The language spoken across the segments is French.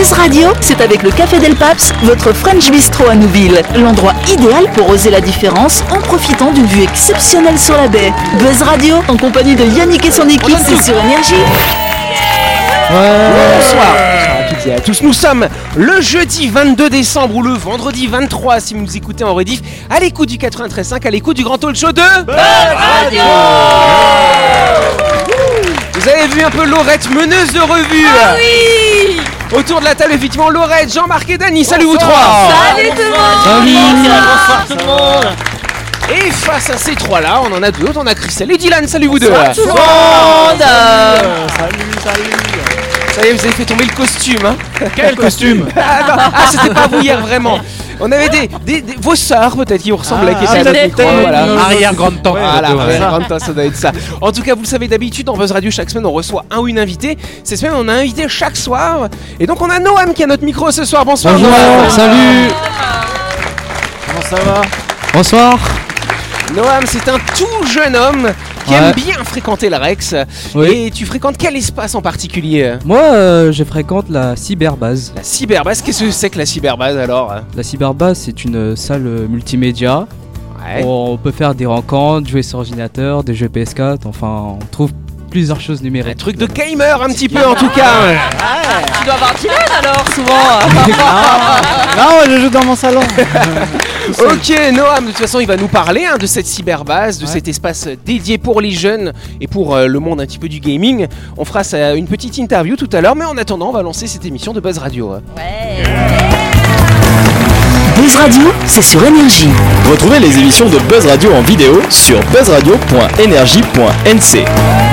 Buzz Radio, c'est avec le Café Del Paps, votre French Bistro à Nouville. L'endroit idéal pour oser la différence en profitant d'une vue exceptionnelle sur la baie. Buzz Radio, en compagnie de Yannick et son équipe, c'est sur Énergie. Bonsoir à toutes et à tous. Nous sommes le jeudi 22 décembre ou le vendredi 23 si vous nous écoutez en rediff, à l'écoute du 93.5, à l'écoute du grand talk show de Radio. Vous avez vu un peu Laurette, meneuse de revue. oui Autour de la table, effectivement, Laurette, Jean-Marc et Dany. Salut vous trois Salut tout le monde Bonsoir tout le monde Et face à ces trois-là, on en a deux autres. On a Christelle et Dylan. Salut vous deux tout le monde Ça y est, vous avez fait tomber le costume. Hein Quel costume? Ah. Ah, c'était pas vous hier vraiment. On avait des, des- des- vos sœurs peut-être qui vous ressemblaient, qui étaient à notre micro, voilà. Arrière grande temps. Voilà, ouais, grande tasse, ça doit être ça. En tout cas, vous le savez d'habitude, dans Buzz Radio, chaque semaine, on reçoit un ou une invitée. Cette semaine, on a un invité chaque soir. Et donc, on a Noam qui a notre micro ce soir. Bonsoir, Bonjour, Noam. salut Comment ça va? Bonsoir Noam, c'est un tout jeune homme qui aime bien fréquenter le Rex. Oui. Et tu fréquentes quel espace en particulier? Moi, euh, je fréquente la cyberbase. La cyberbase. Qu'est-ce que c'est que la cyberbase alors? La cyberbase, c'est une salle euh, multimédia. Ouais. où On peut faire des rencontres, jouer sur ordinateur, des jeux PS4, enfin, on trouve plusieurs choses Un numériques. truc de gamer un petit peu en tout cas. Tu dois avoir Dylan alors souvent Non, je joue dans mon salon Ok, Noam, de toute façon, il va nous parler hein, de cette cyberbase, de Ouais. cet espace dédié pour les jeunes et pour euh, le monde un petit peu du gaming. On fera ça, une petite interview tout à l'heure, mais en attendant, on va lancer cette émission de Buzz Radio. hein. Ouais Buzz Radio, c'est sur Énergie. Retrouvez les émissions de Buzz Radio en vidéo sur buzzradio.energie.nc.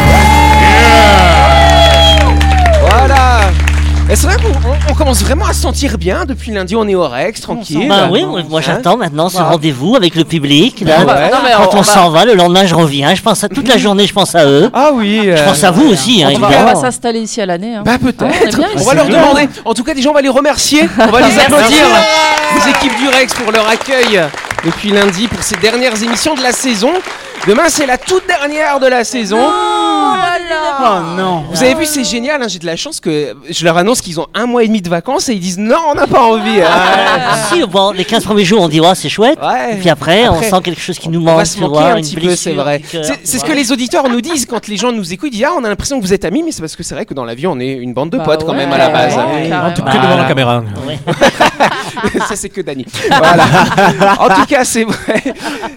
Et c'est vrai qu'on on- on commence vraiment à se sentir bien depuis lundi, on est au Rex, tranquille. Bah oui, moi, moi, Hein j'attends maintenant ce rendez-vous avec le public. Là, Ouais. Non, mais Quand on on va- s'en va, le lendemain je reviens. Je pense à toute la journée, je pense à eux. Ah oui Je pense à vous aussi, hein, On va, on évidemment. va s'installer ici à l'année. Hein. Bah Ah, on est peut-être. bien on ici. va leur demander. En tout cas, déjà, on va les remercier. On va les applaudir. Les équipes du Rex pour leur accueil depuis lundi pour ces dernières émissions de la saison. Demain, c'est la toute dernière de la saison. Oh non Vous avez vu, c'est génial. hein, J'ai de la chance que je leur annonce qu'ils ont un mois et demi de vacances et ils disent non, on n'a pas envie. Ah, Si, bon, les 15 premiers jours, on dit, ouais, c'est chouette. ouais. Et puis après, Après, on sent quelque chose qui nous On manque. va se tu manquer vois, un une petit peu, blessure c'est vrai. du cœur, C'est c'est ce que voilà. les auditeurs nous disent quand les gens nous écoutent. Ils disent ah, on a l'impression que vous êtes amis, mais c'est parce que c'est vrai que dans la vie, on est une bande de Bah potes quand ouais, même à la base. En tout cas devant la caméra. Ouais. ça c'est que Dany. Voilà. en tout cas, c'est vrai.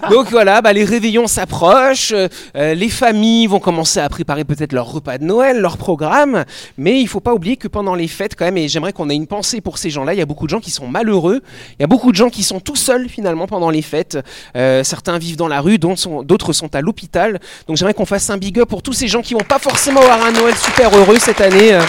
Donc voilà, bah, les réveillons s'approchent, euh, les familles vont commencer à préparer peut-être leur repas de Noël, leur programme, mais il faut pas oublier que pendant les fêtes quand même, et j'aimerais qu'on ait une pensée pour ces gens-là, il y a beaucoup de gens qui sont malheureux, il y a beaucoup de gens qui sont tout seuls finalement pendant les fêtes. Euh, certains vivent dans la rue, d'autres sont, à l'hôpital. Donc j'aimerais qu'on fasse un big up pour tous ces gens qui vont pas forcément avoir un Noël super heureux cette année.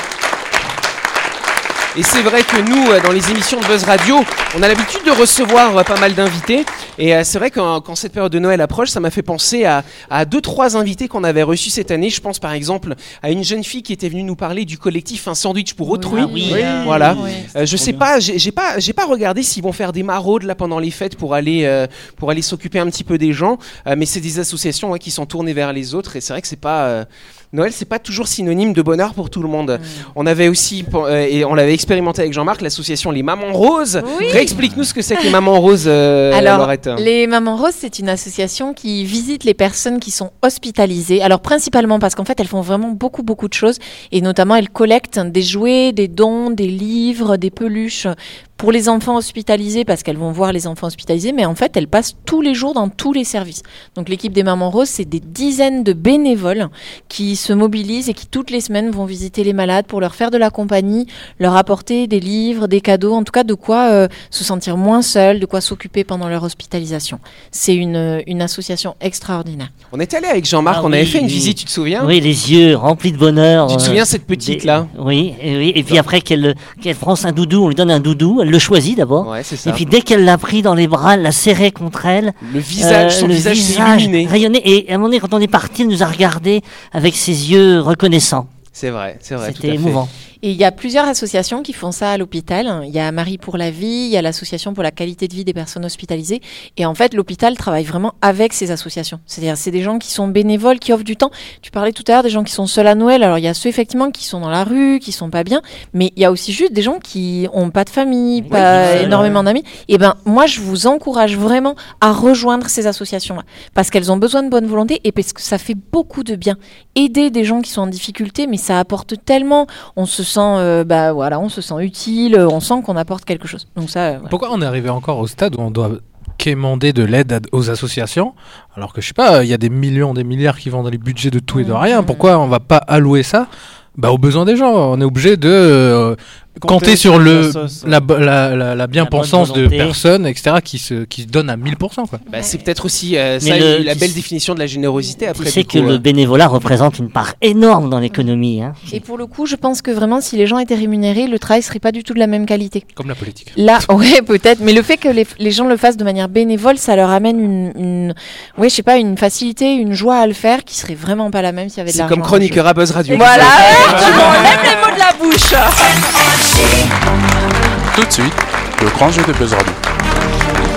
Et c'est vrai que nous, euh, dans les émissions de Buzz Radio, on a l'habitude de recevoir euh, pas mal d'invités. Et euh, c'est vrai que quand, cette période de Noël approche, ça m'a fait penser à, à deux, trois invités qu'on avait reçus cette année. Je pense par exemple à une jeune fille qui était venue nous parler du collectif Un sandwich pour autrui. Ah oui. Voilà. Oui. Euh, je sais pas, j'ai j'ai pas, j'ai pas regardé s'ils vont faire des maraudes là pendant les fêtes pour aller, euh, pour aller s'occuper un petit peu des gens. Euh, mais c'est des associations ouais, qui sont tournées vers les autres. Et c'est vrai que c'est pas euh, Noël, c'est pas toujours synonyme de bonheur pour tout le monde. On avait aussi, euh, et on l'avait expérimenté avec Jean-Marc, l'association Les Mamans Roses. Oui. Réexplique-nous ce que c'est que les Mamans Roses, euh, Alors, Laurette. les Mamans Roses, c'est une association qui visite les personnes qui sont hospitalisées. Alors, principalement parce qu'en fait, elles font vraiment beaucoup, beaucoup de choses. Et notamment, elles collectent des jouets, des dons, des livres, des peluches pour les enfants hospitalisés parce qu'elles vont voir les enfants hospitalisés. Mais en fait, elles passent tous les jours dans tous les services. Donc, l'équipe des Mamans Roses, c'est des dizaines de bénévoles qui se mobilisent et qui, toutes les semaines, vont visiter les malades pour leur faire de la compagnie, leur apporter des livres, des cadeaux, en tout cas, de quoi euh, se sentir moins seul, de quoi s'occuper pendant leur hospitalisation. C'est une, une association extraordinaire. On était allé avec Jean-Marc, Ah on avait oui, fait une oui. visite, tu te souviens? Oui, les yeux remplis de bonheur. Tu te euh, souviens cette petite des- là? Oui, et, oui. et puis après qu'elle qu'elle prend un doudou, on lui donne un doudou, elle le choisit d'abord. Ouais, Et puis dès qu'elle l'a pris dans les bras, elle l'a serré contre elle. Le visage, euh, son le visage illuminé. rayonnait. Et à un moment donné, quand on est parti, elle nous a regardé avec ses yeux reconnaissants. C'est vrai, c'est vrai. C'était fait. Et il y a plusieurs associations qui font ça à l'hôpital. Il y a Marie pour la vie, il y a l'association pour la qualité de vie des personnes hospitalisées. Et en fait, l'hôpital travaille vraiment avec ces associations. C'est-à-dire, c'est des gens qui sont bénévoles, qui offrent du temps. Tu parlais tout à l'heure des gens qui sont seuls à Noël. Alors, il y a ceux effectivement qui sont dans la rue, qui sont pas bien. Mais il y a aussi juste des gens qui ont pas de famille, pas énormément d'amis. Et ben, moi, je vous encourage vraiment à rejoindre ces associations-là. Parce qu'elles ont besoin de bonne volonté et parce que ça fait beaucoup de bien. Aider des gens qui sont en difficulté, mais ça apporte tellement. On se sent, euh, bah voilà, on se sent utile, on sent qu'on apporte quelque chose. Donc ça, euh, voilà. Pourquoi on est arrivé encore au stade où on doit quémander de l'aide aux associations alors que je sais pas, il y a des millions, des milliards qui vont dans les budgets de tout et de rien. Pourquoi on va pas allouer ça bah, aux besoins des gens? On est obligé de euh, compter sur le la sauce. la, bo- la, la, la bien-pensance de personnes, etc., qui se, qui se donnent à 1000%. Quoi. Bah, c'est peut-être aussi euh, ça, le- la belle définition de la générosité après. Tu sais que coup, le euh. bénévolat représente une part énorme dans l'économie. Hein. Et pour le coup, je pense que vraiment, si les gens étaient rémunérés, le travail serait pas du tout de la même qualité. Comme la politique. Là, ouais, peut-être, mais le fait que les, les gens le fassent de manière bénévole, ça leur amène une, une ouais, je sais pas, une facilité, une joie à le faire qui serait vraiment pas la même s'il y avait de C'est l'argent. comme en chroniqueur à Buzz Radio. Voilà, tu m'enlèves les mots de la bouche. Tout de suite, le grand jeu de Buzz Radio.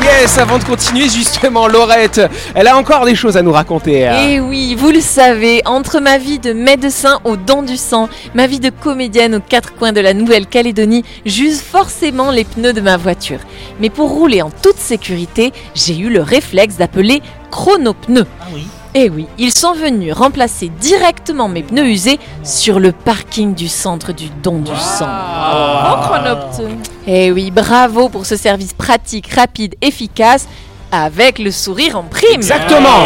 Yes, avant de continuer, justement, Laurette, elle a encore des choses à nous raconter. Et oui, vous le savez, entre ma vie de médecin au don du sang, ma vie de comédienne aux quatre coins de la Nouvelle-Calédonie, j'use forcément les pneus de ma voiture. Mais pour rouler en toute sécurité, j'ai eu le réflexe d'appeler chronopneus. Ah oui. Et oui, ils sont venus remplacer directement mes pneus usés sur le parking du centre du don du sang. Et oui, bravo pour ce service pratique, rapide, efficace, avec le sourire en prime. Exactement.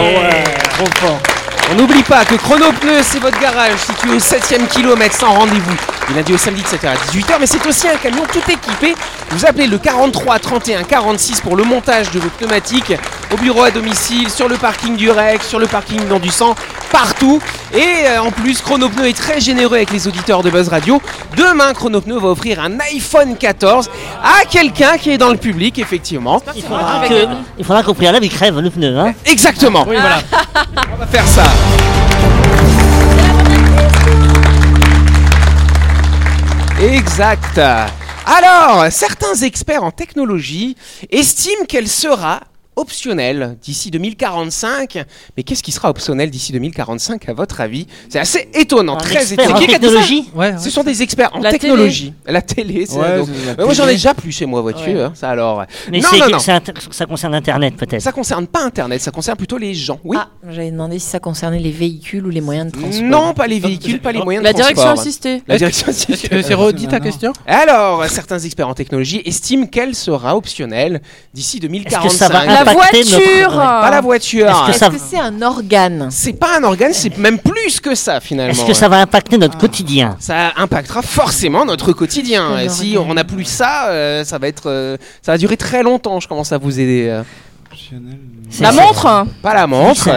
Trop fort. On n'oublie pas que Chronopneu, c'est votre garage situé au 7ème kilomètre sans rendez-vous. Du lundi au samedi de 7h à 18h, mais c'est aussi un camion tout équipé. Vous appelez le 43 31 46 pour le montage de vos pneumatiques au bureau à domicile, sur le parking du REC, sur le parking dans du sang, partout. Et euh, en plus, Chronopneu est très généreux avec les auditeurs de Buzz Radio. Demain, Chronopneu va offrir un iPhone 14 à quelqu'un qui est dans le public, effectivement. Il faudra que- il faudra qu'au préalable, il crève le pneu. Hein. Exactement. Oui, voilà. On va faire ça. Exact. Alors, certains experts en technologie estiment qu'elle sera optionnelle d'ici 2045. Mais qu'est-ce qui sera optionnel d'ici 2045 à votre avis? C'est assez étonnant, Un très expert étonnant. en Qui a dit ça technologie Ouais, Ce sont des experts en La technologie. La télé, c'est Ouais, donc- c'est la Mais moi j'en ai télé. déjà plus chez moi voiture, hein, ça alors. Mais non, c'est- non, non. c'est inter- ça concerne Internet peut-être. Ça concerne pas Internet, ça concerne plutôt les gens. Oui. Ah, j'avais demandé si ça concernait les véhicules ou les moyens de transport. non, pas les véhicules, pas les moyens La de direction transport. assistée. La direction assistée. C'est redit ta question Alors, certains experts en technologie estiment qu'elle sera optionnelle d'ici Est-ce 2045. que ça va La impacter voiture notre... ouais. Pas la voiture. Est-ce que Est-ce ça- que c'est un organe C'est pas un organe, c'est même plus que ça finalement. Est-ce que ça va impacter notre quotidien Ça impactera forcément notre quotidien. Et si on n'a plus ça, euh, ça va être, euh, ça va durer très longtemps. Je commence à vous aider. euh. La montre Pas la montre.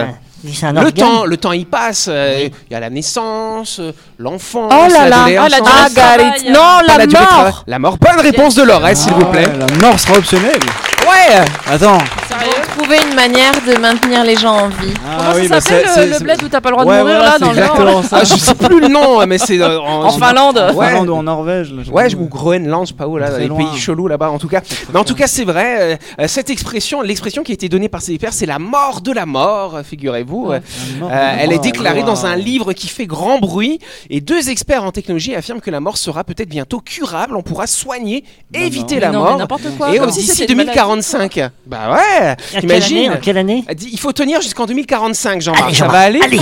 Le temps, le temps il passe. euh, Il y a la naissance, euh, l'enfance, Oh là là, ah, la Ah, de Gareth, travail. non, Pas la mort La mort. Bonne réponse de Laura, s'il vous plaît. Ouais, la mort sera optionnelle. Ouais. Attends. Trouver une manière de maintenir les gens en vie. Ah Comment oui, ça bah, s'appelle c'est- le, le bled où t'as pas le droit Ouais, de mourir voilà, là dans le Nord exactement ça. Ah, je sais plus le nom, mais c'est euh, en, En Finlande. Ouais. Finlande ou en Norvège. là, Ouais, ou Groenland, je sais pas où là, les loin. pays chelous là-bas en tout cas. Mais en tout cas, c'est vrai, euh, cette expression, l'expression qui a été donnée par ces pères, c'est la mort de la mort, figurez-vous. Euh, euh, elle est déclarée dans un livre qui fait grand bruit et deux experts en technologie affirment que la mort sera peut-être bientôt curable, on pourra soigner, éviter non. la non, mort. quoi. Et comme euh, si d'ici c'était une maladie. 2045. Bah ouais, t'imagines année, en quelle année Elle dit, Il faut tenir jusqu'en 2045, Jean-Marc. Allez, Ça va aller allez.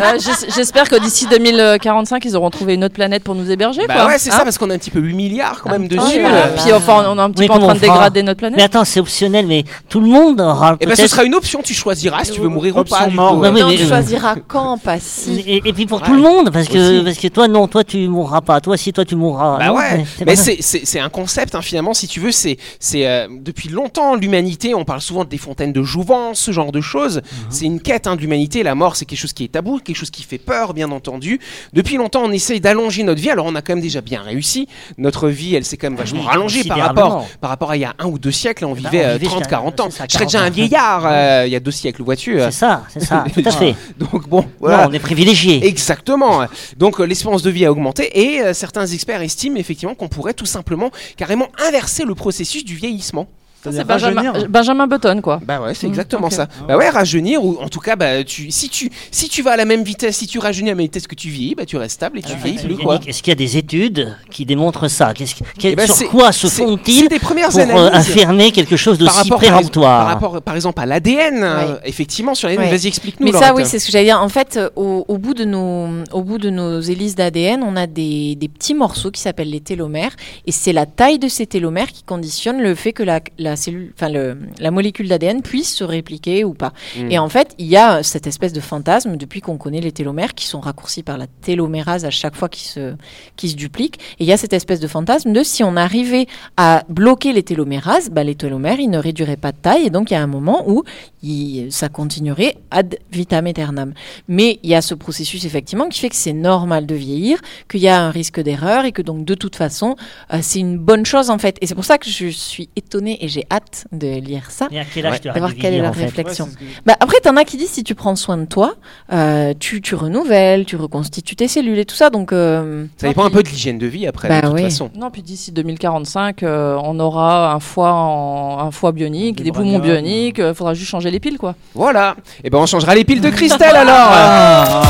Euh, j'es- J'espère que d'ici 2045, ils auront trouvé une autre planète pour nous héberger. Bah quoi. ouais, c'est Hein ça, parce qu'on a un petit peu 8 milliards quand même Ah, dessus. oui, voilà. euh. Puis enfin, on est un petit peu en train de dégrader notre planète. Mais attends, c'est optionnel, mais tout le monde aura Et ben ce sera une option, tu choisiras si tu veux mourir ou pas. tu choisiras quand, pas si. Et, et puis pour Ouais. tout le monde, parce que, parce que toi, non, toi, tu mourras pas. Toi, si, toi, tu mourras. Bah Non, ouais, c'est mais c'est c'est c'est un concept hein, finalement si tu veux c'est c'est euh, depuis longtemps l'humanité on parle souvent de des fontaines de jouvence, ce genre de choses. Mhm. C'est une quête hein, de l'humanité. La mort, c'est quelque chose qui est tabou, quelque chose qui fait peur, bien entendu. Depuis longtemps, on essaye d'allonger notre vie. Alors, on a quand même déjà bien réussi. Notre vie, elle s'est quand même vachement Oui, rallongée par rapport, par rapport à il y a un ou deux siècles. On bah, vivait on euh, vivait 30, jusqu'à- 40 ans. ça, Je serais déjà 40 un vieillard euh, il y a deux siècles, vois-tu. euh. C'est ça, c'est ça, tout à fait. Donc bon, voilà. Non, on est privilégié. Exactement. Donc l'espérance de vie a augmenté et euh, certains experts estiment effectivement qu'on pourrait tout simplement carrément inverser le processus du vieillissement. C'est Benjamin, Benjamin Button, quoi. Bah ouais, c'est Mmh, exactement ok. ça. Bah ouais, rajeunir ou en tout cas, bah tu, si tu, si tu vas à la même vitesse, si tu rajeunis à la même vitesse que tu vieillis, bah tu restes stable et tu vieillis plus quoi. Est-ce qu'il y a des études qui démontrent ça? Quel- Eh ben, Sur c'est- quoi se font-ils c'est des premières pour euh, analyses. affirmer quelque chose Par d'aussi rapport, par, exemple- péremptoire par rapport, par exemple, à l'ADN, euh, effectivement, sur l'ADN, Ouais. vas-y, explique-nous. Mais ça, oui, c'est ce que j'allais dire. En fait, euh, au, au bout de nos, au bout de nos hélices d'ADN, on a des, des petits morceaux qui s'appellent les télomères, et c'est la taille de ces télomères qui conditionne le fait que la, la cellule, enfin le, la molécule d'ADN puisse se répliquer ou pas. Mm. Et en fait, il y a cette espèce de fantasme depuis qu'on connaît les télomères qui sont raccourcis par la télomérase à chaque fois qu'ils se, qui se dupliquent. Et il y a cette espèce de fantasme de si on arrivait à bloquer les télomérases, bah, les télomères, ils ne réduiraient pas de taille. Et donc, il y a un moment où il- ça continuerait ad vitam aeternam. Mais il y a ce processus, effectivement, qui fait que c'est normal de vieillir, qu'il y a un risque d'erreur et que donc, de toute façon, euh, c'est une bonne chose, en fait. Et c'est pour ça que je suis étonnée et j'ai hâte de lire ça. Et à quel âge tu arrêtes D'avoir de quelle est leur réflexion. Bah, après, t'en as qui disent si tu prends soin de toi, euh, tu, tu renouvelles, tu reconstitues tes cellules et tout ça. Donc, euh, Ça dépend un peu de l'hygiène de vie après, Bah de toute oui. façon. Non, puis d'ici 2045, euh, on aura un foie, en- un foie bionique, des poumons bioniques. Il faudra juste changer les piles, quoi. Voilà. Et ben on changera les piles de cristal alors.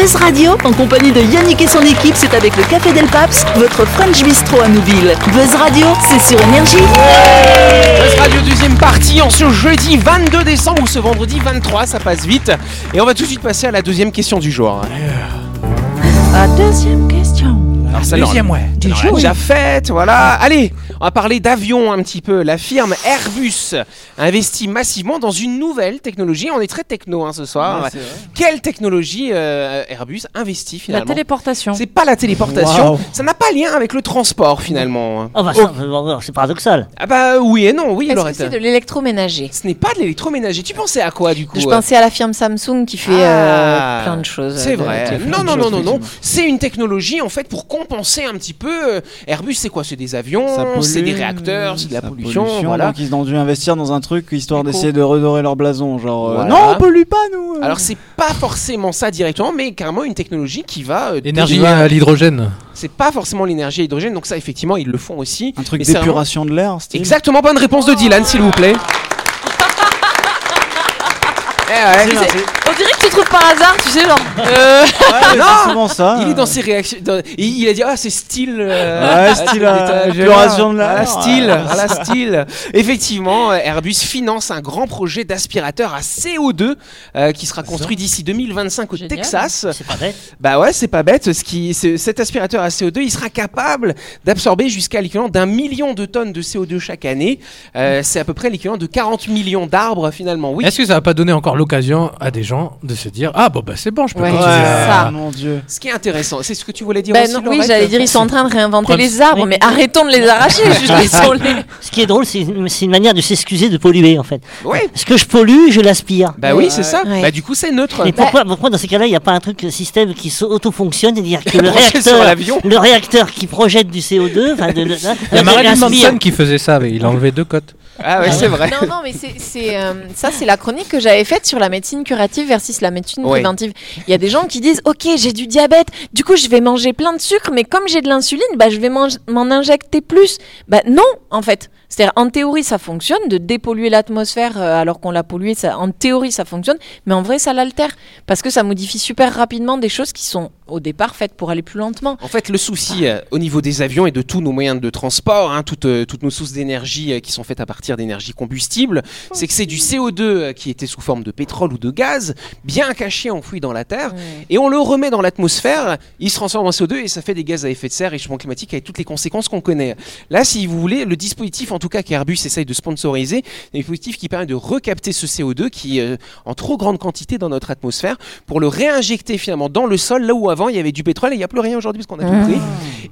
Buzz Radio, en compagnie de Yannick et son équipe, c'est avec le Café Del Paps, votre French Bistro à Nouville. Buzz Radio, c'est sur Énergie. Buzz Radio deuxième partie en ce jeudi 22 décembre ou ce vendredi 23, ça passe vite. Et on va tout de suite passer à la deuxième question du jour. La deuxième question. Alors, celle-là, deuxième, on- ouais. on l'a déjà faite, voilà. Allez, on va parler d'avion un petit peu. La firme Airbus investit massivement dans une nouvelle technologie. On est très techno hein, ce soir. Ouais. Quelle technologie euh, Airbus investit La finalement? téléportation. C'est pas la téléportation. Ça n'a pas lien avec le transport finalement. Oh, bah, euh, c'est paradoxal. Ah bah oui et non, oui Est-ce que Laurette. c'est de l'électroménager? Ce n'est pas de l'électroménager. Tu pensais à quoi du coup Je euh pensais à la firme Samsung qui fait Ah, euh, plein de choses. C'est de- vrai. Non, non, non, non, non. C'est une technologie en fait pour compenser un petit peu. Airbus, c'est quoi? C'est des avions, Ça c'est des réacteurs, c'est de la pollution, pollution, voilà. Donc ils ont dû investir dans un truc histoire d'essayer de redorer leur blason. Genre, euh, non, on pollue pas nous. euh. Alors c'est pas forcément ça directement, mais carrément une technologie qui va. euh, Énergie à l'hydrogène. C'est pas forcément l'énergie à hydrogène, donc ça effectivement ils le font aussi. un truc vraiment- d'épuration de l'air. Exactement, bonne réponse de Dylan, s'il vous plaît. Eh ouais. Merci, merci. On dirait que tu trouves par hasard, tu sais, genre. euh, Ouais, Non. c'est souvent ça. Il est dans ses réactions. dans- il, il a dit Ah, c'est style. euh, Ouais, style, ah, euh, j'aime bien. de. À la style. Ouais. À la style. Effectivement, euh, Airbus finance un grand projet d'aspirateur à CO2 euh, qui sera construit d'ici 2025 au Génial. Texas. C'est pas bête. Bah ouais, c'est pas bête. Ce qui, ce- cet aspirateur à CO2, il sera capable d'absorber jusqu'à l'équivalent d'un million de tonnes de CO2 chaque année. Euh, c'est à peu près l'équivalent de 40 millions d'arbres finalement. Oui. Est-ce que ça va pas donner encore l'occasion à des gens de se dire Ah, bon, bah c'est bon, je peux Ouais, continuer ça. mon dieu. Ce qui est intéressant, c'est ce que tu voulais dire Ben aussi. non, oui, j'allais dire, ils sont en train de réinventer les arbres, mais arrêtons de les arracher. Ce qui est drôle, c'est c'est une manière de s'excuser de polluer, en fait. Ouais. Ce que je pollue, je l'aspire. Bah oui, c'est ça. Ouais. Bah du coup, c'est neutre. Mais pourquoi, pourquoi dans ces cas-là, il n'y a pas un truc, un système qui auto-fonctionne, c'est-à-dire que le réacteur, l'avion. le réacteur qui projette du CO2, enfin, de, de- Il y a Marilyn. Manson qui faisait ça, mais il a enlevé deux cotes. Ah ouais, c'est vrai. Non, non, mais c'est, euh, ça, c'est la chronique que j'avais faite sur la médecine curative versus la médecine préventive. Il y a des gens qui disent, ok, j'ai du diabète, du coup, je vais manger plein de sucre, mais comme j'ai de l'insuline, bah, je vais m'en injecter plus. Bah non, en fait. C'est-à-dire, en théorie, ça fonctionne de dépolluer l'atmosphère euh, alors qu'on l'a polluée. Ça, en théorie, ça fonctionne, mais en vrai, ça l'altère parce que ça modifie super rapidement des choses qui sont au départ faites pour aller plus lentement. En fait, le souci euh, au niveau des avions et de tous nos moyens de transport, hein, toutes, euh, toutes nos sources d'énergie euh, qui sont faites à partir d'énergie combustible, c'est que c'est du CO2 euh, qui était sous forme de pétrole ou de gaz, bien caché, enfoui dans la Terre, et on le remet dans l'atmosphère, il se transforme en CO2 et ça fait des gaz à effet de serre, réchauffement climatique, avec toutes les conséquences qu'on connaît. Là, si vous voulez, le dispositif, en tout cas qu'Airbus essaye de sponsoriser, un dispositif qui permet de recapter ce CO2 qui est euh, en trop grande quantité dans notre atmosphère pour le réinjecter finalement dans le sol, là où avant il y avait du pétrole et il n'y a plus rien aujourd'hui parce qu'on a tout pris.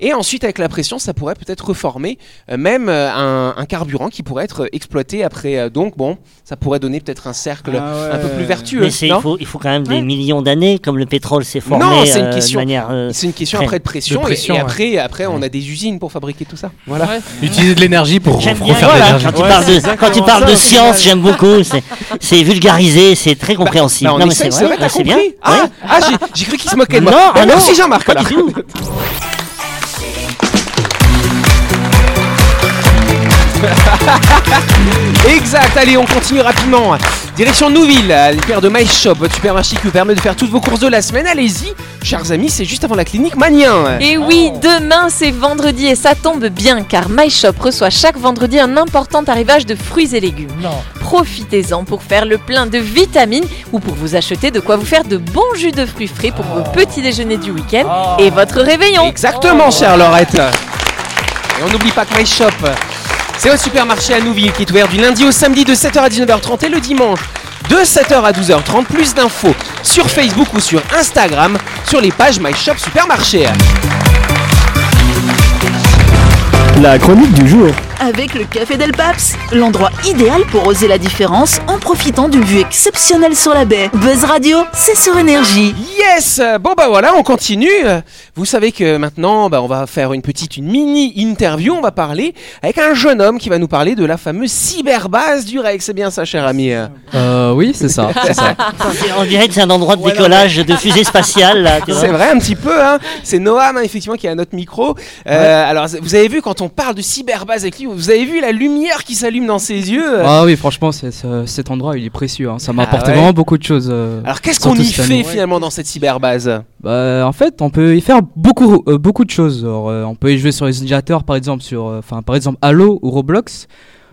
Et ensuite, avec la pression, ça pourrait peut-être reformer euh, même euh, un, un carburant qui pourrait être exploité après. euh, donc, bon, ça pourrait donner peut-être un cercle Ah un peu plus vertueux. Mais il faut, il faut quand même des millions d'années, comme le pétrole s'est formé Non, c'est une euh, question- de manière. euh, C'est une question après de pression, de pression, et, et ouais. après, après on a des usines pour fabriquer tout ça. Voilà. Ouais. Utiliser de l'énergie pour refaire voilà, quand tu Ouais, parles c'est de, quand tu exactement parles ça, de science, j'aime beaucoup. C'est, c'est vulgarisé, c'est très compréhensible. Bah, on non, mais c'est vrai, bien. Ah, ah, j'ai- j'ai cru qu'il se moquait de moi. Non, ah non, merci Jean-Marc. Exact, allez, on continue rapidement. Direction Nouville, les paires de My Shop, votre supermarché qui vous permet de faire toutes vos courses de la semaine. Allez-y, chers amis, c'est juste avant la clinique Manien. Et oui, demain c'est vendredi et ça tombe bien car MyShop reçoit chaque vendredi un important arrivage de fruits et légumes. Profitez-en pour faire le plein de vitamines ou pour vous acheter de quoi vous faire de bons jus de fruits frais pour vos petits déjeuners du week-end et votre réveillon. Exactement, chère Laurette. Et on n'oublie pas que My Shop, c'est votre supermarché à Nouville qui est ouvert du lundi au samedi de 7h à 19h30 et le dimanche de 7h à 12h30. Plus d'infos sur Facebook ou sur Instagram sur les pages My Shop Supermarché. La chronique du jour. Avec le Café Del Paps, l'endroit idéal pour oser la différence en profitant d'une vue exceptionnelle sur la baie. Buzz Radio, c'est sur énergie. Yes Bon bah voilà, on continue. Vous savez que maintenant, bah, on va faire une petite, une mini interview. On va parler avec un jeune homme qui va nous parler de la fameuse cyberbase du Rex. C'est bien ça, cher ami. Euh, oui, c'est ça. On dirait que c'est un endroit de décollage de fusée spatiale. C'est vrai un petit peu, hein. C'est Noam hein, effectivement qui est à notre micro. Euh, Alors vous avez vu quand on parle de cyberbase avec lui, vous avez vu la lumière qui s'allume dans ses yeux. Ah oui, franchement, c'est- c'est- cet endroit, il est précieux. hein. Ça m'a Ah apporté ouais. vraiment beaucoup de choses. euh, Alors qu'est-ce qu'on surtout y cette fait année. finalement dans cette cyberbase? Bah, en fait, on peut y faire beaucoup, euh, beaucoup de choses. Alors, euh, on peut y jouer sur les ordinateurs, par exemple, sur, euh, enfin, par exemple, Halo ou Roblox.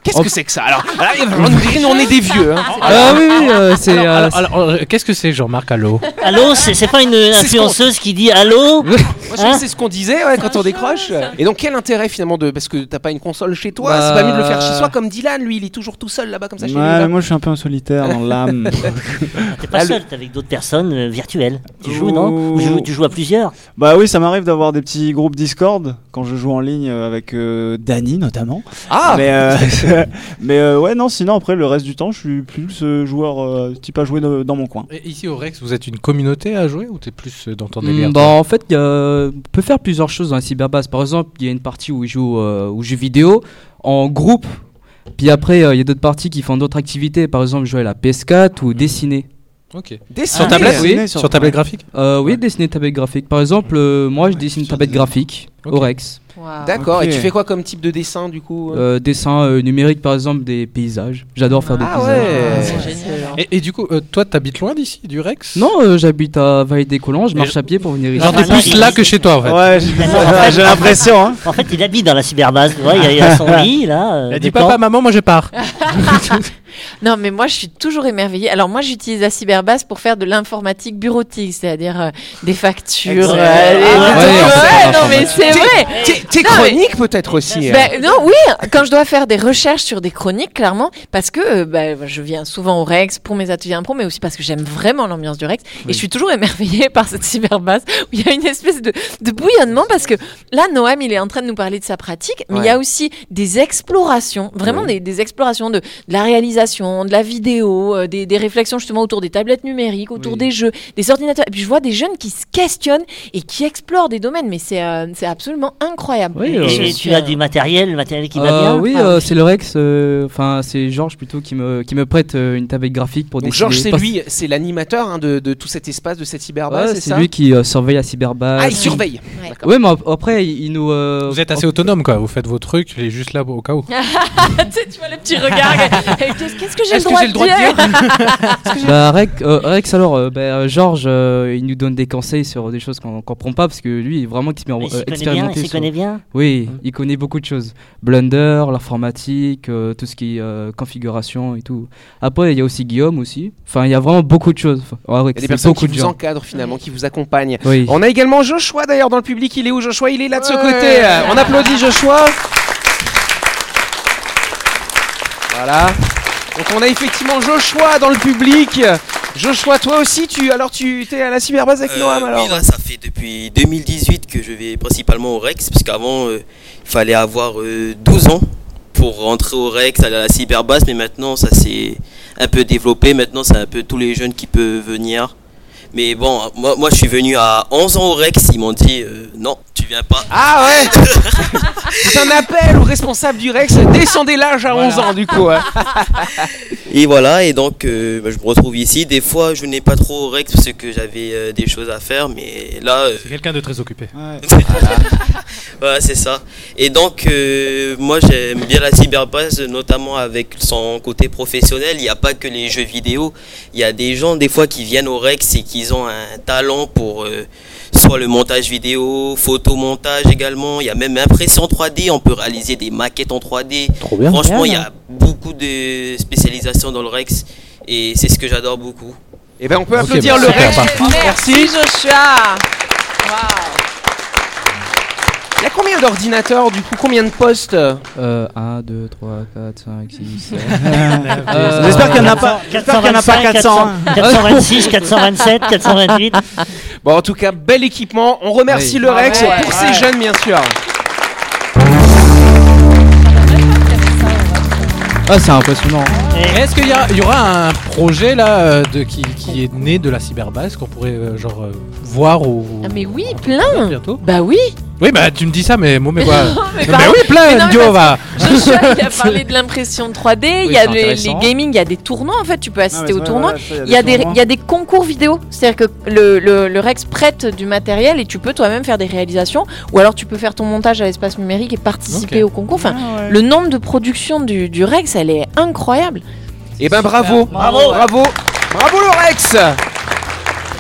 Qu'est-ce que c'est que ça? Alors, là, il nous, on est des vieux. Hein. Ah oui, oui, euh, c'est. Alors, euh, alors, alors, euh, qu'est-ce que c'est, Jean-Marc Allô Allô, c'est, c'est pas une qu'on- influenceuse qui dit allô Moi, Hein c'est ce qu'on disait ouais, quand on décroche. Et donc, quel intérêt finalement de. Parce que t'as pas une console chez toi, Bah- c'est pas mieux de le faire chez soi comme Dylan, lui, il est toujours tout seul là-bas comme ça chez lui. Ouais, mais moi je suis un peu un solitaire dans l'âme. T'es pas Ah, seul, t'es avec d'autres personnes euh, virtuelles. Tu joues, Oh. non Ou tu joues, tu joues à plusieurs bah oui, ça m'arrive d'avoir des petits groupes Discord quand je joue en ligne euh, avec euh, Dany notamment. Ah Mais, euh, mais euh, ouais, non, sinon après le reste du temps, je suis plus euh, joueur euh, type à jouer dans mon coin. Et Ici au Rex, vous êtes une communauté à jouer ou t'es plus dans ton Hmm, délire bah, en fait, il y a- on peut faire plusieurs choses dans la cyberbase. Par exemple, il y a une partie où je joue, euh, où je joue vidéo en groupe. Puis après, euh, il y a d'autres parties qui font d'autres activités. Par exemple, jouer à la PS4 ou dessiner. Ok. Des Sur tablette oui. Sur tablette graphique Euh, oui, dessiner tablette graphique. Par exemple, euh, moi, je dessine tablette graphique Ok. au Rex. D'accord, et tu fais quoi comme type de dessin du coup Euh, dessin euh, numérique, par exemple, des paysages. J'adore faire des Ah paysages. ouais C'est génial. et, et du coup, euh, toi, t'habites loin d'ici, du Rex? Non, euh, j'habite à Vallée des Collants. Je marche à pied pour venir ici. Genre, Ah, t'es non, plus il- là que chez toi en fait. Ouais, j'ai l'impression. Hein. En fait, il habite dans la cyberbase. Tu vois, il y a- il y a son lit, là. euh, Elle dit camp. papa, maman, moi je pars. Non, mais moi, je suis toujours émerveillée. Alors, moi, j'utilise la cyberbase pour faire de l'informatique bureautique, c'est-à-dire euh, des factures. Euh, Ah, ouais, ouais, non, mais c'est vrai. T'es t'es Non, mais- chronique peut-être aussi. Ben, non, oui, quand je dois faire des recherches sur des chroniques, clairement, parce que euh, ben, je viens souvent au Rex pour mes ateliers impro, mais aussi parce que j'aime vraiment l'ambiance du Rex. Et je suis toujours émerveillée par cette cyberbase où il y a une espèce de, de bouillonnement, parce que là, Noam, il est en train de nous parler de sa pratique, mais il y a aussi des explorations, vraiment des, des explorations de, de la réalisation, de la vidéo, euh, des, des réflexions justement autour des tablettes numériques, autour Oui. des jeux, des ordinateurs. Et puis je vois des jeunes qui se questionnent et qui explorent des domaines, mais c'est euh, c'est absolument incroyable. Oui, euh, tu as du matériel, le matériel qui va Euh, bien oui, Ah euh, c'est le Rex. euh, Enfin, c'est Georges plutôt qui me, qui me prête euh, une tablette graphique pour Donc dessiner. Georges, c'est lui, c'est l'animateur hein, de, de tout cet espace, de cette cyberbase, Ouais, c'est lui qui euh, surveille la cyberbase. Ah, il surveille. Ouais. Ouais, mais ap- après, il il nous. euh, Vous êtes assez autonome quoi, vous faites vos trucs, il est juste là au cas où. tu vois le petit regard. Qu'est-ce que j'ai le droit j'ai le droit de dire Bah, Rex, euh, Rex, alors, euh, bah, Georges, euh, il nous donne des conseils sur des choses qu'on comprend pas parce que lui, il est vraiment Il euh, connaît bien, il expérimenté. sur- connaît bien. Oui, il connaît beaucoup de choses. Blender, l'informatique, euh, tout ce qui est euh, configuration et tout. Après, il y a aussi Guillaume aussi. Enfin, il y a vraiment beaucoup de choses. Enfin, ouais, Il y a des personnes qui de vous gens. encadrent finalement, qui vous accompagnent. Oui. On a également Joshua d'ailleurs dans le public. Il est où Joshua? Il est là de ce côté. On applaudit Joshua. Voilà. Donc on a effectivement Joshua dans le public Joshua, toi aussi, tu alors tu es à la cyberbase avec Euh, Noam alors oui, là, ça fait depuis 2018 que je vais principalement au Rex, parce qu'avant, euh, il fallait avoir euh, 12 ans pour rentrer au Rex, aller à la cyberbase, mais maintenant, ça s'est un peu développé. Maintenant, c'est un peu tous les jeunes qui peuvent venir. Mais bon, moi, moi je suis venu à 11 ans au Rex, ils m'ont dit euh, non, pas. Ah ouais C'est un appel au responsable du Rex, descendez l'âge à 11 ans du coup. hein. Et voilà, et donc euh, bah, je me retrouve ici. Des fois, je n'ai pas trop au Rex parce que j'avais euh, des choses à faire, mais là. euh, C'est quelqu'un de très occupé. voilà, c'est ça. Et donc, euh, moi, j'aime bien la cyberbase, notamment avec son côté professionnel. Il n'y a pas que les jeux vidéo. Il y a des gens, des fois, qui viennent au Rex et qui ont un talent pour euh, soit le montage vidéo, photomontage également. Il y a même impression 3D. On peut réaliser des maquettes en 3D. Trop bien. Franchement, Bien. il y a beaucoup de spécialisation dans le Rex. Et c'est ce que j'adore beaucoup. Et ben on peut applaudir bah, le Rex. parfait. Merci. Joshua. Y a combien d'ordinateurs du coup Combien de postes Euh, 1, 2, 3, 4, 5, 6, 7. J'espère qu'il y en a pas- j'espère qu'il y en a pas 400. 426, 427, 428. Bon, en tout cas, bel équipement. On remercie Oui. le Rex Ouais, pour ouais. ces jeunes, bien sûr. Ah, c'est impressionnant. Est-ce qu'il y, a- il y aura un projet là euh, de, qui, qui est né de la cyberbase qu'on pourrait euh, genre euh, voir ou Ah, mais oui, plein. bientôt Bah oui. Oui, bah tu me dis ça, mais moi, mais quoi mais Mais oui, plein, Mais non, mais Dio, parce va. que Joshua, il a parlé de l'impression 3D, il y a les, gaming, il y a des tournois en fait, tu peux assister ouais, aux tournois. ça, il y a des, il y a des concours vidéo, c'est-à-dire que le, le, le Rex prête du matériel et tu peux toi-même faire des réalisations, ou alors tu peux faire ton montage à l'espace numérique et participer au concours. Enfin, Ah ouais. le nombre de productions du, du Rex, elle est incroyable. Et ben bravo, Bravo. bravo, bravo le Rex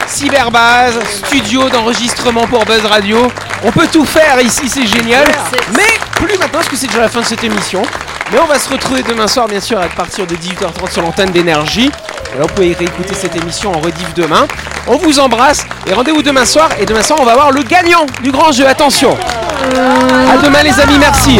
Cyberbase, studio d'enregistrement pour Buzz Radio. On peut tout faire ici, c'est génial. Mais plus maintenant, parce que c'est déjà la fin de cette émission. Mais on va se retrouver demain soir, bien sûr, à partir de 18h30 sur l'antenne d'énergie. Là, vous pouvez réécouter cette émission en rediff demain. On vous embrasse et rendez-vous demain soir. Et demain soir, on va voir le gagnant du grand jeu. Attention. À demain, les amis. Merci.